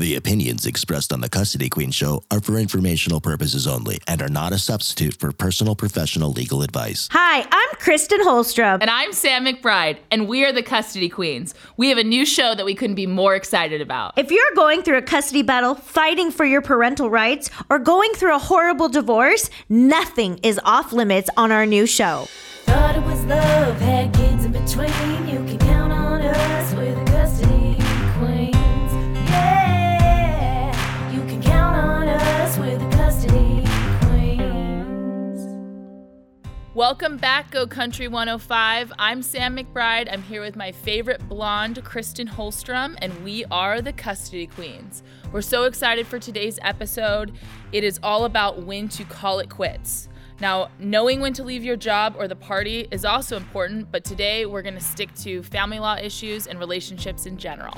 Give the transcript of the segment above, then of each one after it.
The opinions expressed on the Custody Queen show are for informational purposes only and are not a substitute for personal professional legal advice. Hi, I'm Kristen Holstrom. And I'm Sam McBride, and we are the Custody Queens. We have a new show that we couldn't be more excited about. If you're going through a custody battle, fighting for your parental rights, or going through a horrible divorce, nothing is off limits on our new show. Thought it was love, had kids in between. Welcome back, Go Country 105. I'm Sam McBride. I'm here with my favorite blonde, Kristen Holstrom, and we are the Custody Queens. We're so excited for today's episode. It is all about when to call it quits. Now, knowing when to leave your job or the party is also important, but today we're going to stick to family law issues and relationships in general.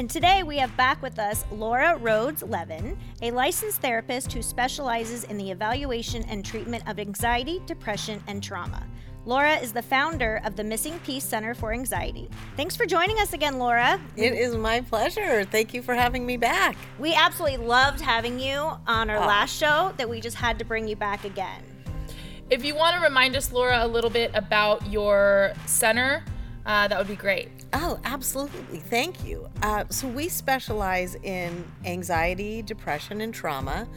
And today we have back with us Laura Rhodes Levin, a licensed therapist who specializes in the evaluation and treatment of anxiety, depression, and trauma. Laura is the founder of the Missing Piece Center for Anxiety. Thanks for joining us again, Laura. It is my pleasure. Thank you for having me back. We absolutely loved having you on our Oh. last show that we just had to bring you back again. If you want to remind us, Laura, a little bit about your center, uh, that would be great. Oh, absolutely. Thank you. Uh, so, we specialize in anxiety, depression, and trauma.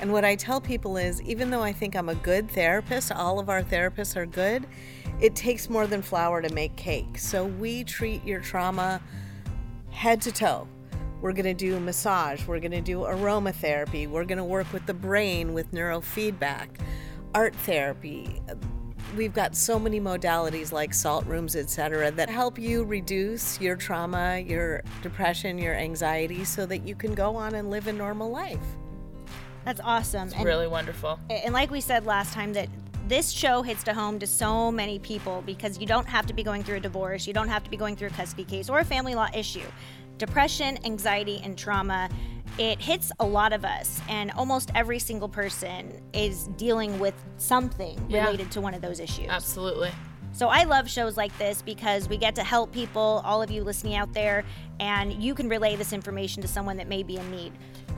And what I tell people is even though I think I'm a good therapist, all of our therapists are good, it takes more than flour to make cake. So, we treat your trauma head to toe. We're going to do massage, we're going to do aromatherapy, we're going to work with the brain with neurofeedback, art therapy. We've got so many modalities like salt rooms, etc., that help you reduce your trauma, your depression, your anxiety so that you can go on and live a normal life. That's awesome. And, Really wonderful. and like we said last time, that this show hits to home to so many people because you don't have to be going through a divorce, you don't have to be going through a custody case or a family law issue. Depression, anxiety, and trauma, it hits a lot of us, and almost every single person is dealing with something Yeah. related to one of those issues. Absolutely. So I love shows like this because we get to help people, all of you listening out there, and you can relay this information to someone that may be in need.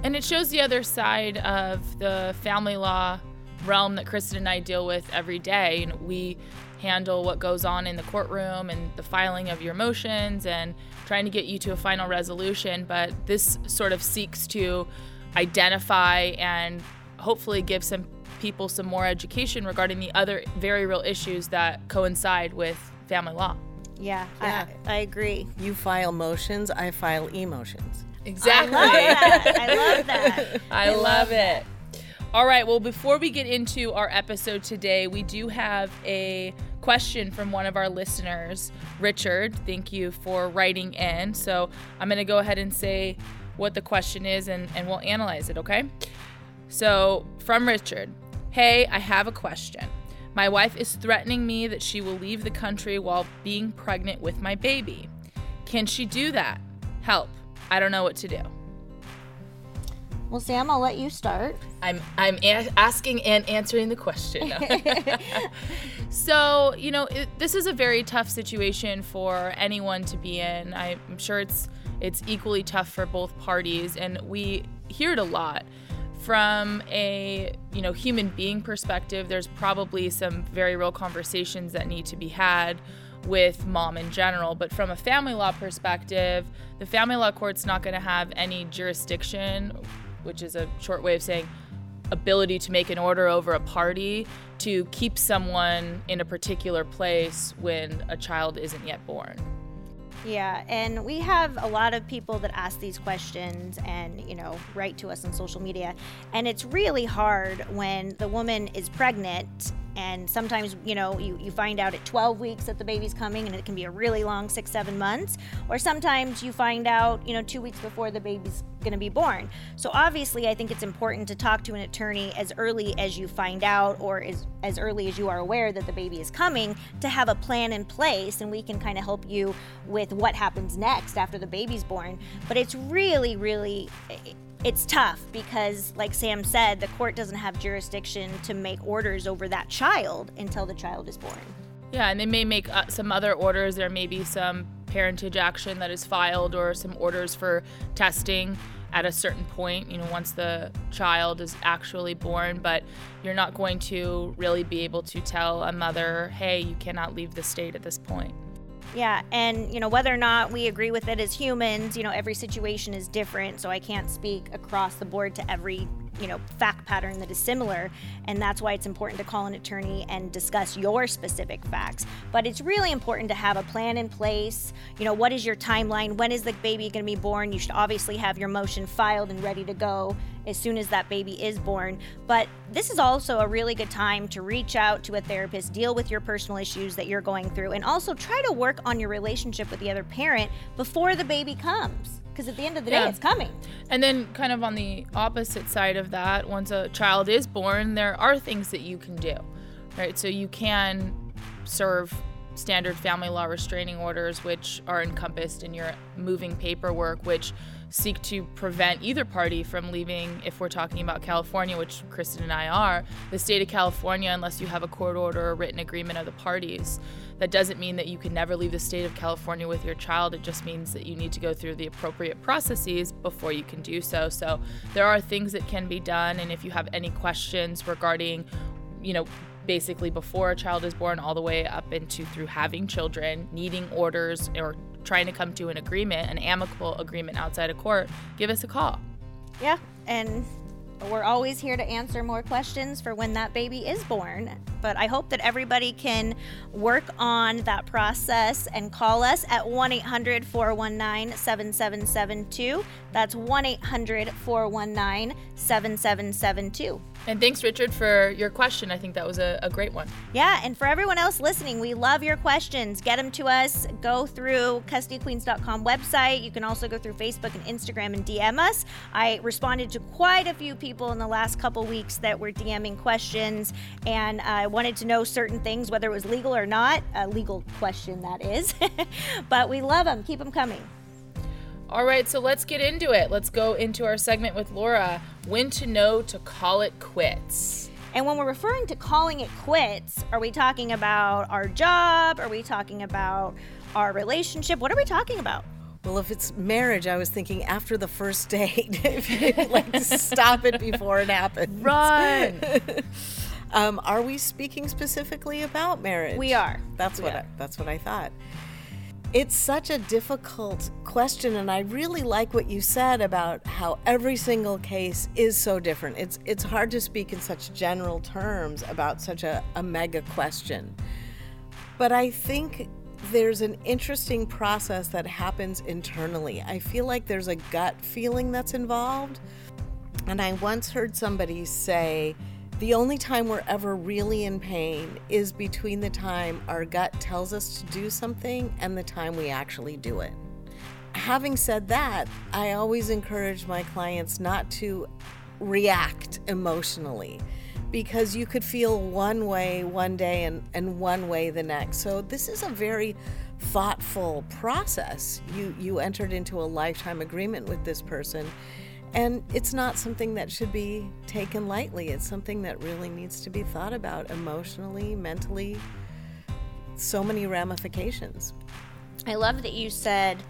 And it shows the other side of the family law realm that Kristen and I deal with every day. Know, we handle what goes on in the courtroom and the filing of your motions and trying to get you to a final resolution. But this sort of seeks to identify and hopefully give some people some more education regarding the other very real issues that coincide with family law. Yeah, Yeah. I, I agree. You file motions, I file emotions. Exactly. I love that. I love that. I love it. All right, well, before we get into our episode today, we do have a question from one of our listeners, Richard. Thank you for writing in. So I'm going to go ahead and say what the question is and, and we'll analyze it, okay? So, from Richard Hey, I have a question. My wife is threatening me that she will leave the country while being pregnant with my baby. Can she do that? Help. I don't know what to do. Well, Sam, I'll let you start. I'm I'm a- asking and answering the question. so you know, it, this is a very tough situation for anyone to be in. I'm sure it's it's equally tough for both parties, and we hear it a lot from a you know human being perspective. There's probably some very real conversations that need to be had with mom in general, but from a family law perspective, the family law court's not going to have any jurisdiction, which is a short way of saying ability to make an order over a party to keep someone in a particular place when a child isn't yet born. Yeah, and we have a lot of people that ask these questions and, you know, write to us on social media. And it's really hard when the woman is pregnant and sometimes, you know, you, you find out at 12 weeks that the baby's coming and it can be a really long six, seven months. Or sometimes you find out, you know, two weeks before the baby's going to be born. So obviously, I think it's important to talk to an attorney as early as you find out or as, as early as you are aware that the baby is coming to have a plan in place and we can kind of help you with what happens next after the baby's born. But it's really, really. Eh, It's tough because, like Sam said, the court doesn't have jurisdiction to make orders over that child until the child is born. Yeah, and they may make uh, some other orders. There may be some parentage action that is filed or some orders for testing. at a certain point, you know, once the child is actually born, but you're not going to really be able to tell a mother, hey, you cannot leave the state at this point. Yeah, and you know whether or not we agree with it as humans, you know every situation is different, so I can't speak across the board to every you know fact pattern that is similar and that's why it's important to call an attorney and discuss your specific facts. But it's really important to have a plan in place. You know what is your timeline? When is the baby going to be born? You should obviously have your motion filed and ready to go as soon as that baby is born. But this is also a really good time to reach out to a therapist deal with your personal issues that you're going through and also try to work on your relationship with the other parent before the baby comes because at the end of the day, Yeah. it's coming. And then, kind of on the opposite side of that, once a child is born, there are things that you can do, right? So you can serve standard family law restraining orders, which are encompassed in your moving paperwork, which seek to prevent either party from leaving, if we're talking about California, which Kristen and I are, the state of California, unless you have a court order or written agreement of the parties. That doesn't mean that you can never leave the state of California with your child. It just means that you need to go through the appropriate processes before you can do so. So there are things that can be done. And if you have any questions regarding, you know, basically before a child is born all the way up into through having children, needing orders or trying to come to an agreement, an amicable agreement outside of court, give us a call. Yeah, and we're always here to answer more questions for when that baby is born. But I hope that everybody can work on that process and call us at 1 800 419 7772. That's 1 800 419 7772. And thanks, Richard, for your question. I think that was a, a great one. Yeah, and for everyone else listening, we love your questions. Get them to us. Go through custodyqueens.com website. You can also go through Facebook and Instagram and DM us. I responded to quite a few people in the last couple weeks that were DMing questions, and I wanted to know certain things, whether it was legal or not. A legal question, that is. but we love them. Keep them coming. All right, so let's get into it. Let's go into our segment with Laura when to know to call it quits. And when we're referring to calling it quits, are we talking about our job? Are we talking about our relationship? What are we talking about? Well, if it's marriage, I was thinking after the first date, if you like stop it before it happens. Run! Um, are we speaking specifically about marriage? We are. That's what. I, that's what I thought. It's such a difficult question, and I really like what you said about how every single case is so different. It's it's hard to speak in such general terms about such a, a mega question. But I think there's an interesting process that happens internally. I feel like there's a gut feeling that's involved. And I once heard somebody say, the only time we're ever really in pain is between the time our gut tells us to do something and the time we actually do it. Having said that, I always encourage my clients not to react emotionally because you could feel one way one day and, and one way the next. So this is a very thoughtful process. You you entered into a lifetime agreement with this person and it's not something that should be taken lightly. It's something that really needs to be thought about emotionally, mentally. So many ramifications. I love that you said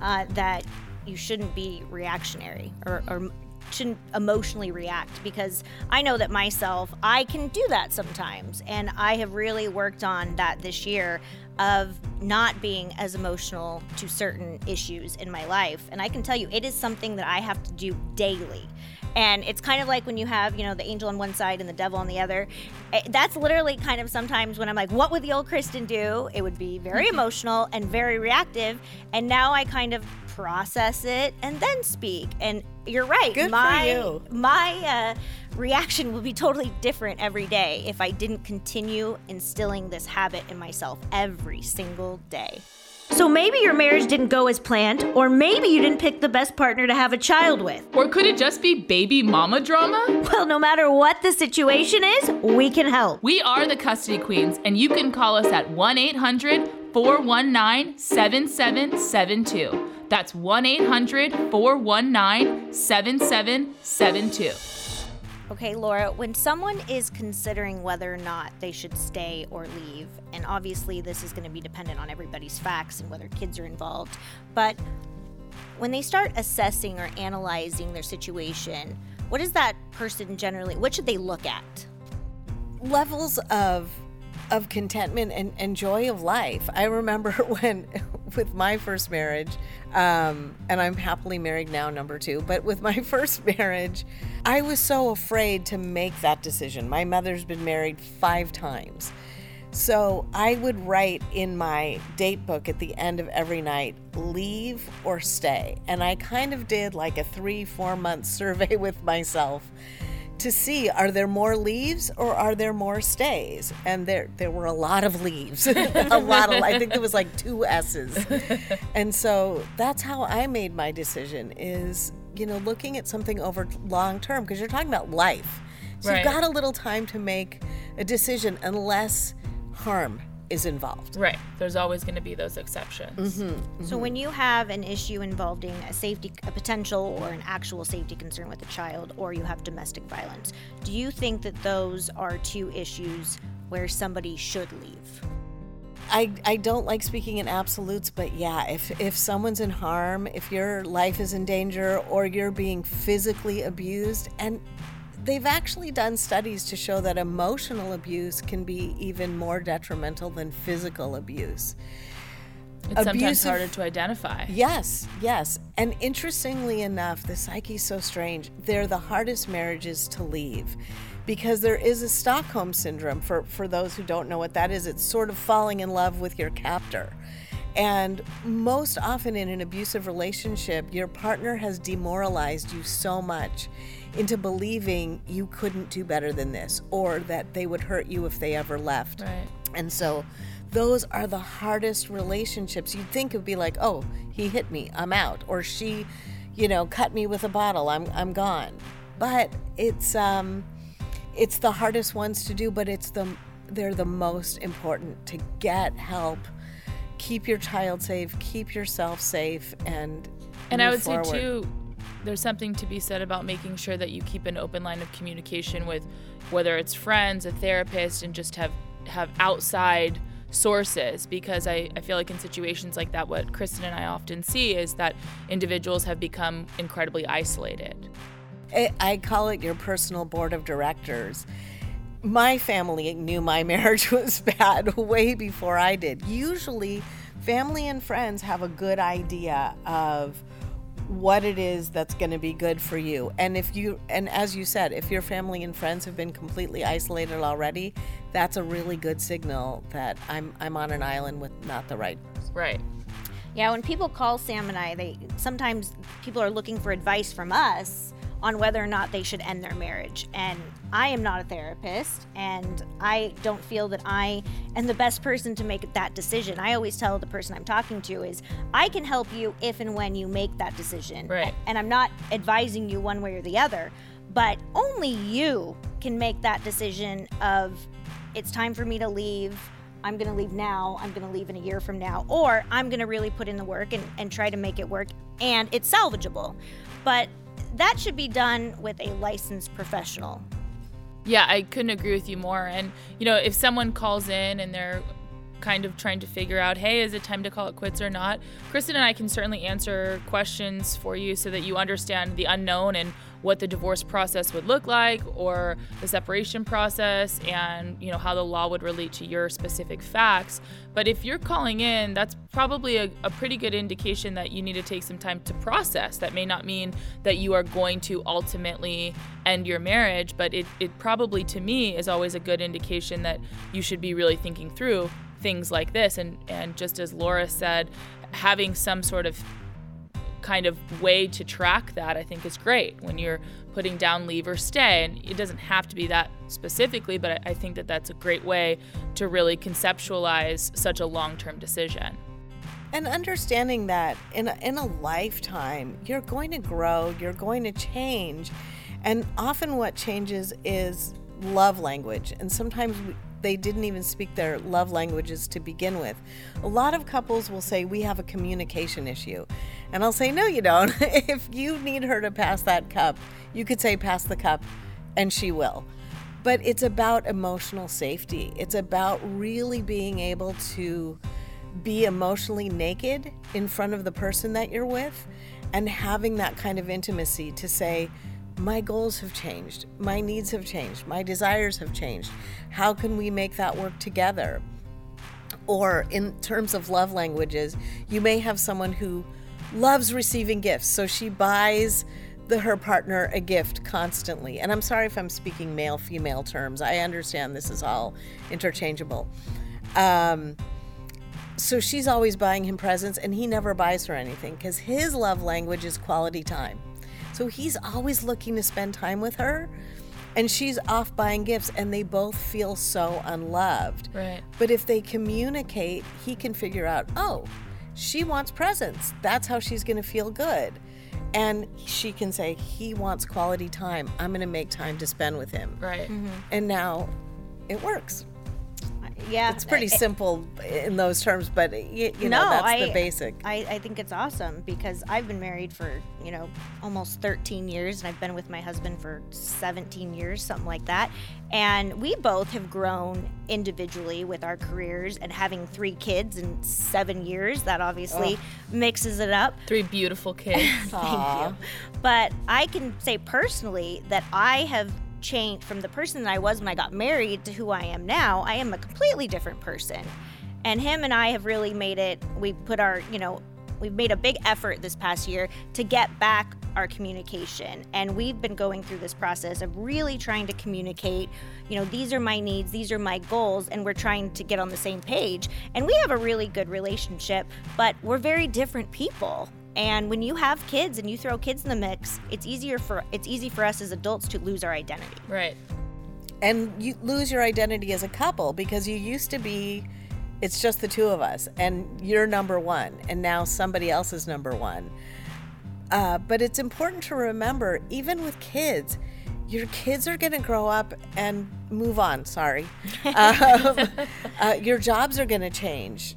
uh, that you shouldn't be reactionary or, or shouldn't emotionally react because I know that myself, I can do that sometimes. And I have really worked on that this year of not being as emotional to certain issues in my life. And I can tell you, it is something that I have to do daily. And it's kind of like when you have, you know, the angel on one side and the devil on the other. Eh, That's literally kind of sometimes when I'm like, what would the old Kristen do? It would be very emotional and very reactive. And now I kind of process it and then speak. And you're right. Good for my you. my uh, reaction will be totally different every day if I didn't continue instilling this habit in myself every single day. So maybe your marriage didn't go as planned, or maybe you didn't pick the best partner to have a child with. or could it just be baby mama drama? Well, no matter what the situation is, we can help. We are the Custody Queens, and you can call us at 1 800 419 7772. That's 1 800 419 7772. Okay, Laura, when someone is considering whether or not they should stay or leave, and obviously this is going to be dependent on everybody's facts and whether kids are involved, but when they start assessing or analyzing their situation, what is that person generally, what should they look at? Levels of of contentment and, and joy of life. I remember when, with my first marriage, um, and I'm happily married now, number two, but with my first marriage, I was so afraid to make that decision. My mother's been married five times. So I would write in my date book at the end of every night, leave or stay. And I kind of did like a three, four month survey with myself to see are there more leaves or are there more stays? And there there were a lot of leaves. A lot of i think there was like two s's. And so that's how i made my decision is you know looking at something over long term because you're talking about life. So Right. you've got a little time to make a decision unless harm is involved Right. There's always going to be those exceptions. Mm-hmm, mm-hmm. So when you have an issue involving a safety, a potential or an actual safety concern with a child, or you have domestic violence, do you think that those are two issues where somebody should leave? I, I don't like speaking in absolutes, but yeah, if, if someone's in harm, if your life is in danger, or you're being physically abused, and they've actually done studies to show that emotional abuse can be even more detrimental than physical abuse. It's sometimes harder to identify. Yes, yes. And interestingly enough, the psyche's so strange. They're the hardest marriages to leave because there is a Stockholm syndrome. For, for those who don't know what that is, it's sort of falling in love with your captor. And most often in an abusive relationship, your partner has demoralized you so much into believing you couldn't do better than this or that they would hurt you if they ever left. Right. And so those are the hardest relationships. You'd think it would be like, oh, he hit me, I'm out. Or she, you know, cut me with a bottle, I'm I'm gone. But it's um it's the hardest ones to do, but it's the they're the most important to get help, keep your child safe, keep yourself safe and And I would say too, there's something to be said about making sure that you keep an open line of communication with whether it's friends, a therapist, and just have have outside sources because I, I feel like in situations like that what Kristen and I often see is that individuals have become incredibly isolated. I- I call it your personal board of directors. My family knew my marriage was bad way before I did. Usually, family and friends have a good idea of what it is that's going to be good for you. And if you and as you said, if your family and friends have been completely isolated already, that's a really good signal that I'm I'm on an island with not the right Right. Yeah, when people call Sam and I, they sometimes people are looking for advice from us on whether or not they should end their marriage. And I am not a therapist, and I don't feel that I am the best person to make that decision. I always tell the person I'm talking to is I can help you if and when you make that decision. Right. And I'm not advising you one way or the other, but only you can make that decision of it's time for me to leave. I'm going to leave now. I'm going to leave in a year from now. Or I'm going to really put in the work and, and try to make it work. And it's salvageable. But that should be done with a licensed professional. Yeah, I couldn't agree with you more. And, you know, if someone calls in and they're kind of trying to figure out, hey, is it time to call it quits or not? Kristen and I can certainly answer questions for you so that you understand the unknown and what the divorce process would look like or the separation process and, you know, how the law would relate to your specific facts. But if you're calling in, that's probably a, a pretty good indication that you need to take some time to process. That may not mean that you are going to ultimately end your marriage, but it, it probably to me is always a good indication that you should be really thinking through things like this. And, and just as Laura said, having some sort of kind of way to track that, I think is great when you're putting down leave or stay. And it doesn't have to be that specifically, but I think that that's a great way to really conceptualize such a long term decision. and understanding that in a, in a lifetime you're going to grow you're going to change and often what changes is love language and sometimes we, they didn't even speak their love languages to begin with. A lot of couples will say we have a communication issue. And i'll say no you don't. If you need her to pass that cup you could say pass the cup and she will. But it's about emotional safety. It's about really being able to be emotionally naked in front of the person that you're with and having that kind of intimacy to say, my goals have changed, my needs have changed, my desires have changed. How can we make that work together? Or in terms of love languages, you may have someone who loves receiving gifts, so she buys the, her partner a gift constantly. And I'm sorry if I'm speaking male female terms. I understand this is all interchangeable. Um, so she's always buying him presents and he never buys her anything because his love language is quality time. So he's always looking to spend time with her and she's off buying gifts and they both feel so unloved. Right. But if they communicate, he can figure out, oh, she wants presents. That's how she's going to feel good. And she can say, he wants quality time. I'm going to make time to spend with him. Right. Mm-hmm. And now it works. Yeah, It's pretty I- simple in those terms, but you, you know, that's I, the basic. I, I think it's awesome because I've been married for, you know, almost 13 years and I've been with my husband for 17 years, something like that. And we both have grown individually with our careers and having three kids in seven years. That obviously mixes it up. Three beautiful kids. Thank you. But I can say personally that I have changed from the person that I was when I got married to who I am now. I am a completely different person. And him and I have really made it, we put our, you know, we've made a big effort this past year to get back our communication. And we've been going through this process of really trying to communicate, you know, these are my needs, these are my goals, and we're trying to get on the same page. And we have a really good relationship, but we're very different people. And when you have kids and you throw kids in the mix, it's easier for it's easy for us as adults to lose our identity. right. and you lose your identity as a couple because you used to be it's just the two of us and you're number one and now somebody else is number one uh, but it's important to remember even with kids your kids are going to grow up and move on sorry um, uh, your jobs are going to change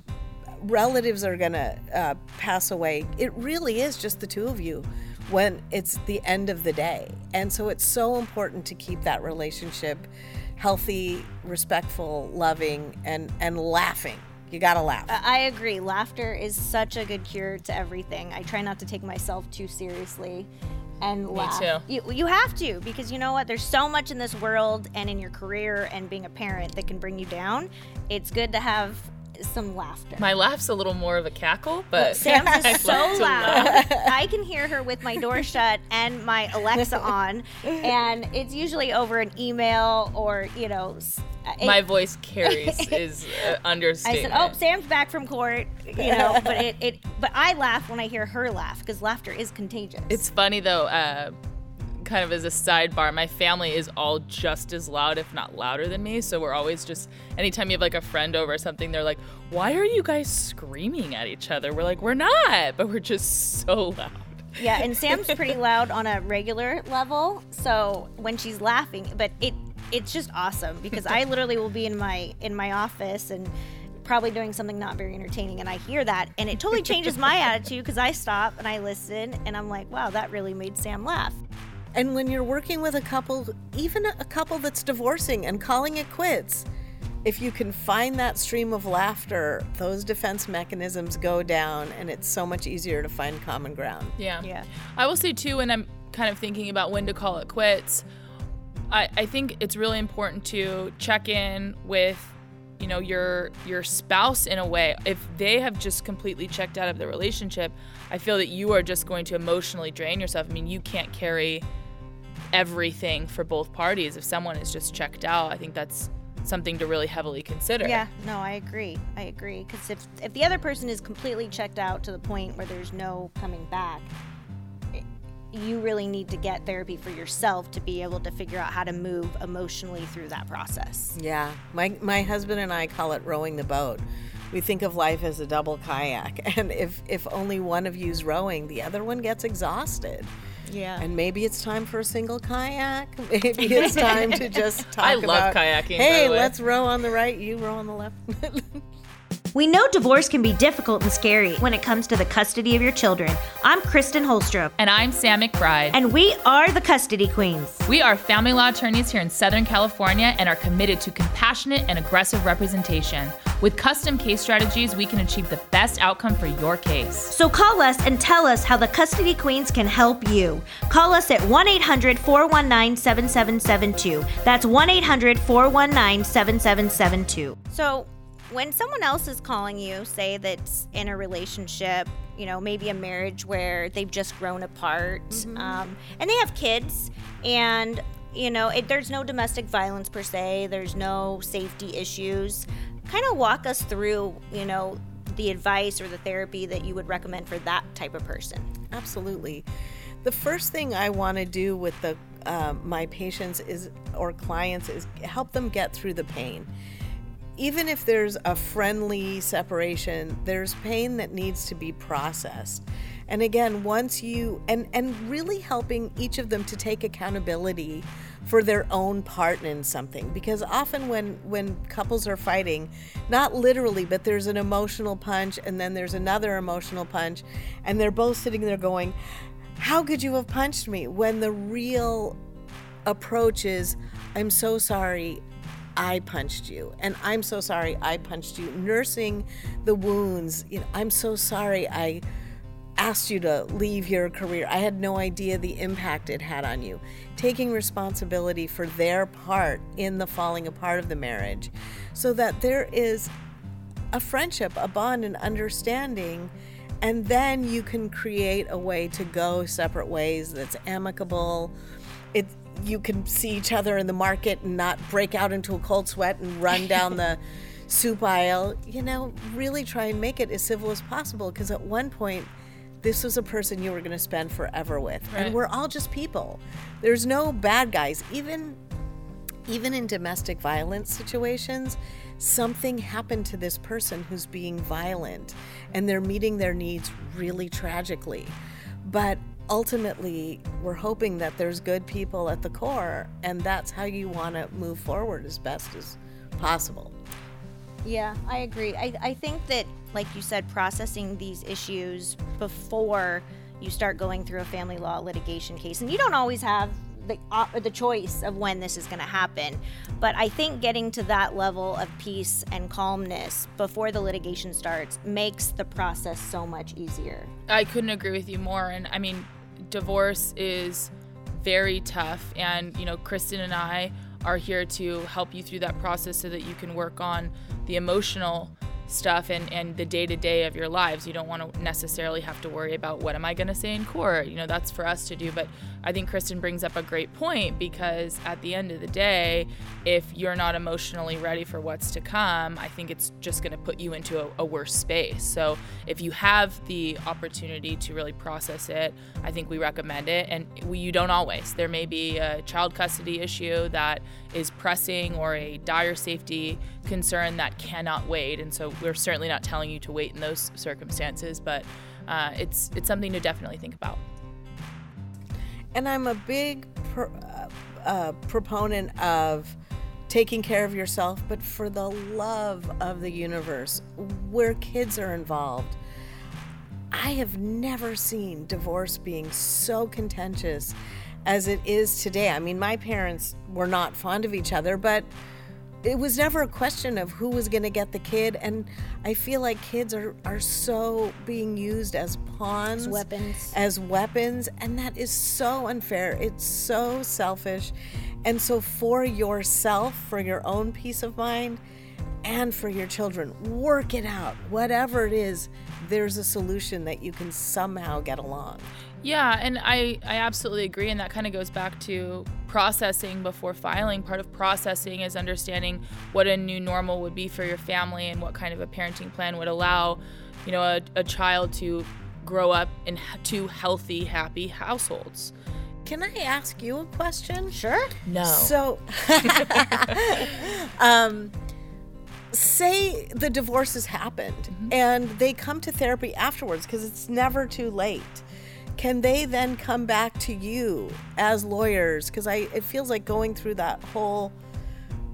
relatives are going to uh, pass away it really is just the two of you when it's the end of the day and so it's so important to keep that relationship healthy respectful loving and and laughing you gotta laugh I I agree. Laughter is such a good cure to everything. I try not to take myself too seriously and laugh. too. You, you have to because you know what? There's so much in this world and in your career and being a parent that can bring you down. It's good to have some laughter. My laugh's a little more of a cackle, but Sam's is so loud. laugh. I can hear her with my door shut and my Alexa on, and it's usually over an email or you know. it- My voice carries is uh, I said, "Oh, Sam's back from court," you know. But it, it but I laugh when I hear her laugh because laughter is contagious. It's funny though, uh, kind of as a sidebar, my family is all just as loud, if not louder than me. So we're always just, anytime you have like a friend over or something, they're like, why are you guys screaming at each other? We're like, we're not, but we're just so loud. yeah, and Sam's pretty loud on a regular level. So when she's laughing, but it it's just awesome because I literally will be in my in my office and probably doing something not very entertaining and I hear that and it totally changes my attitude because I stop and I listen and I'm like, wow, that really made Sam laugh. And when you're working with a couple, even a couple that's divorcing and calling it quits, if you can find that stream of laughter, those defense mechanisms go down and it's so much easier to find common ground. Yeah. Yeah. I will say too, when I'm kind of thinking about when to call it quits, I, I think it's really important to check in with you know your your spouse in a way if they have just completely checked out of the relationship i feel that you are just going to emotionally drain yourself i mean you can't carry everything for both parties if someone is just checked out i think that's something to really heavily consider Yeah, no, I agree. I agree because if if the other person is completely checked out to the point where there's no coming back, it- you really need to get therapy for yourself to be able to figure out how to move emotionally through that process. Yeah, my my husband and I call it rowing the boat. We think of life as a double kayak, and if if only one of you's rowing, the other one gets exhausted. Yeah. And maybe it's time for a single kayak. Maybe it's time to just talk I love about, kayaking, Hey, the way." let's row on the right, you row on the left. We know divorce can be difficult and scary when it comes to the custody of your children. I'm Kristen Holstrom, And I'm Sam McBride. and we are the Custody Queens. we are family law attorneys here in Southern California and are committed to compassionate and aggressive representation. With custom case strategies, we can achieve the best outcome for your case. So call us and tell us how the Custody Queens can help you. Call us at 1 800 419 7772. That's 1 800 419 7772. So, when someone else is calling you, say that's in a relationship, you know, maybe a marriage where they've just grown apart um, and they have kids, and, you know, it, there's no domestic violence per se, there's no safety issues, kind of walk us through, you know, the advice or the therapy that you would recommend for that type of person. Absolutely. The first thing I want to do with the um, my patients is or clients is help them get through the pain. Even if there's a friendly separation, there's pain that needs to be processed. And again, once you and and really helping each of them to take accountability for their own part in something. Because often when when couples are fighting not literally but there's an emotional punch and then there's another emotional punch and they're both sitting there going how could you have punched me? when the real approach is i'm so sorry i punched you and i'm so sorry i punched you nursing the wounds you know i'm so sorry i asked you to leave your career. I had no idea the impact it had on you. Taking responsibility for their part in the falling apart of the marriage so that there is a friendship, a bond, an understanding, and then you can create a way to go separate ways that's amicable. You can see each other in the market and not break out into a cold sweat and run down the soup aisle. You know, really try and make it as civil as possible because at one point this was a person you were going to spend forever with. Right. And we're all just people. There's no bad guys. Even even in domestic violence situations, something happened to this person who's being violent and they're meeting their needs really tragically. But ultimately, we're hoping that there's good people at the core, and that's how you want to move forward as best as possible. Yeah, I agree. I, I think that, like you said, processing these issues before you start going through a family law litigation case, and you don't always have the op- the choice of when this is going to happen, but I think getting to that level of peace and calmness before the litigation starts makes the process so much easier. I couldn't agree with you more. And I mean, divorce is very tough. And, you know, Kristen and I are here to help you through that process so that you can work on the emotional stuff and, and the day to day of your lives. You don't want to necessarily have to worry about what am I going to say in court. You know, that's for us to do. But I think Kristen brings up a great point because at the end of the day, if you're not emotionally ready for what's to come, I think it's just going to put you into a, a worse space. So if you have the opportunity to really process it, I think we recommend it. And we, you don't always. There may be a child custody issue that is pressing or a dire safety concern that cannot wait. And so we're certainly not telling you to wait in those circumstances, but uh, it's it's something to definitely think about. And I'm a big pro- uh, uh, proponent of taking care of yourself, but for the love of the universe, where kids are involved. I have never seen divorce being so contentious as it is today. I mean, my parents were not fond of each other, but it was never a question of who was going to get the kid. And I feel like kids are, are so being used as pawns, As weapons. as weapons, and that is so unfair. It's so selfish. And so, for yourself, for your own peace of mind, and for your children, work it out. Whatever it is, there's a solution that you can somehow get along. Yeah, and I, I absolutely agree. And that kind of goes back to processing before filing. Part of processing is understanding what a new normal would be for your family and what kind of a parenting plan would allow, you know, a, a child to grow up in two healthy, happy households. Can I ask you a question? Sure. No. So, um, say the divorce has happened and they come to therapy afterwards because it's never too late. Can they then come back to you as lawyers? Because I it feels like going through that whole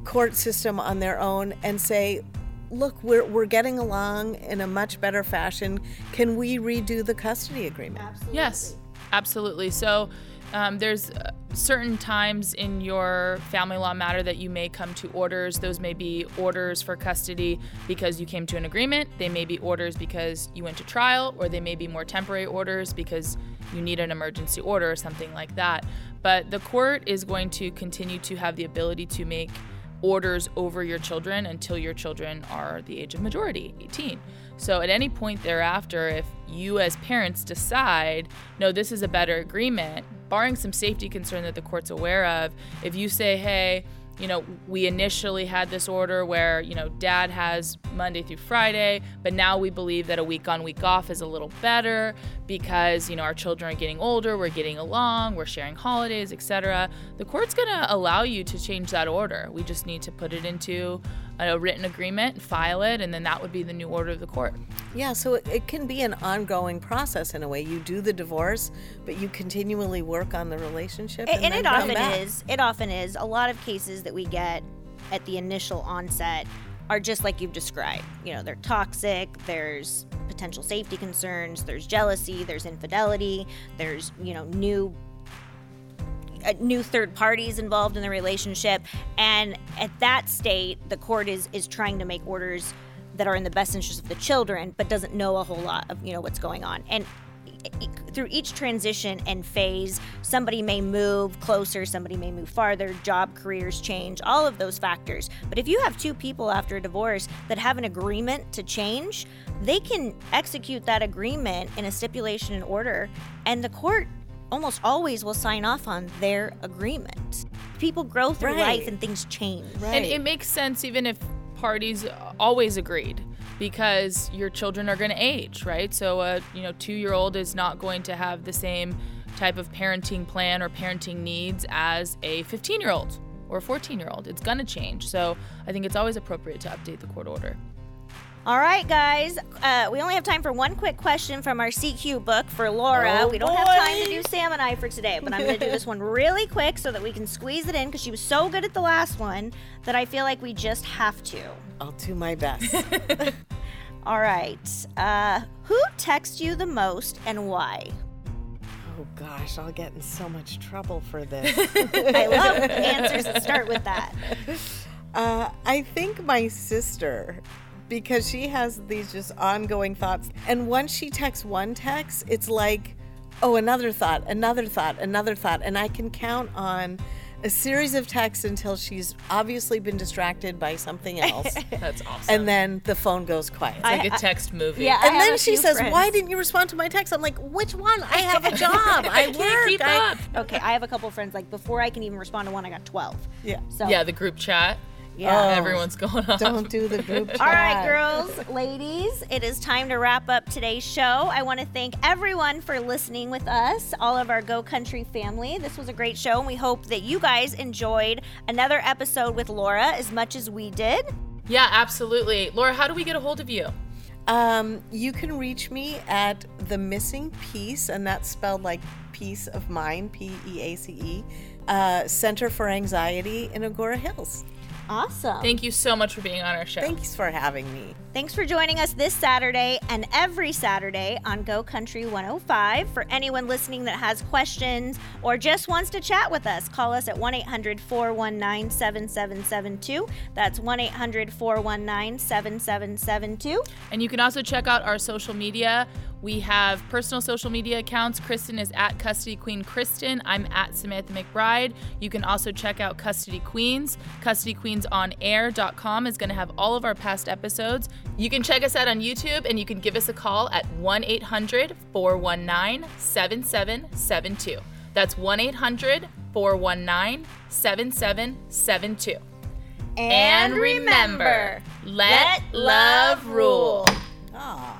court system on their own and say, look, we're, we're getting along in a much better fashion. Can we redo the custody agreement? Yes, absolutely. So um, there's uh, certain times in your family law matter that you may come to orders. Those may be orders for custody because you came to an agreement. They may be orders because you went to trial, or they may be more temporary orders because you need an emergency order or something like that. But the court is going to continue to have the ability to make orders over your children until your children are the age of majority, 18. So at any point thereafter, if you as parents decide, no, this is a better agreement, barring some safety concern that the court's aware of, if you say, hey, you know, we initially had this order where, you know, dad has Monday through Friday, but now we believe that a week on, week off is a little better because, you know, our children are getting older, we're getting along, we're sharing holidays, etc. The court's going to allow you to change that order. We just need to put it into a written agreement, file it, and then that would be the new order of the court. Yeah, so it, it can be an ongoing process in a way. You do the divorce, but you continually work on the relationship. And, And, and it often back. is. It often is. A lot of cases that we get at the initial onset are just like you've described. You know, they're toxic, there's potential safety concerns, there's jealousy, there's infidelity, there's, you know, new Uh, new third parties involved in the relationship. And at that state the court is is trying to make orders that are in the best interest of the children but doesn't know a whole lot of you know what's going on. And through each transition and phase somebody may move closer somebody may move farther job careers change all of those factors. But if you have two people after a divorce that have an agreement to change they can execute that agreement in a stipulation and order and the court almost always will sign off on their agreement people grow through Right. life and things change Right. And it makes sense even if parties always agreed because your children are going to age, right? So a, you know, 2-year-old is not going to have the same type of parenting plan or parenting needs as a 15-year-old or a 14-year-old. It's going to change. So I think it's always appropriate to update the court order. All right, guys. Uh, we only have time for one quick question from our CQ book for Laura. Oh, we don't have time to do Sam and I for today, but I'm going to do this one really quick so that we can squeeze it in because she was so good at the last one that I feel like we just have to. I'll do my best. All right. Uh, who texts you the most and why? oh gosh, I'll get in so much trouble for this. I love answers that start with that. Uh, I think my sister, because she has these just ongoing thoughts. And once she texts one text, it's like, oh, another thought, another thought, another thought. And I can count on a series of texts until she's obviously been distracted by something else. That's awesome. and then the phone goes quiet. like a text movie. Yeah, and have then she says, friends. Why didn't you respond to my text? I'm like, Which one? I have a job. I, can't work. keep I- up. Okay, I have a couple friends like before I can even respond to one, I got 12. Yeah. So Yeah, the group chat. Yeah. Everyone's going off. Don't do the group chat. All right, girls, ladies, it is time to wrap up today's show. I want to thank everyone for listening with us, all of our Go Country family. This was a great show, and we hope that you guys enjoyed another episode with Laura as much as we did. Yeah, absolutely. Laura, how do we get a hold of you? Um, you can reach me at the missing piece, and that's spelled like peace of mind, P E A C E, uh, Center for Anxiety in Agoura Hills. Awesome. Thank you so much for being on our show. Thanks for having me. Thanks for joining us this Saturday and every Saturday on Go Country 105. For anyone listening that has questions or just wants to chat with us, call us at 1 800 419 7772. That's 1 800 419 7772. And you can also check out our social media. We have personal social media accounts. Kristen is at Custody Queen Kristen. I'm at Samantha McBride. You can also check out Custody Queens. CustodyQueensOnAir.com is going to have all of our past episodes. You can check us out on YouTube and you can give us a call at 1 800 419 7772. That's 1 800 419 7772. And remember, let love rule. Thought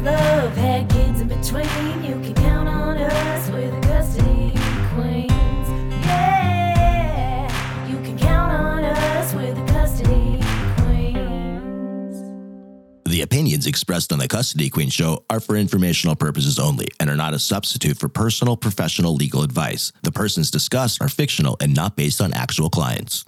love, had kids in between. You can count on us, we're the custody queens. Yeah, you can count on us, we're the custody queens. The opinions expressed on the Custody Queen Show are for informational purposes only and are not a substitute for personal professional legal advice. The persons discussed are fictional and not based on actual clients.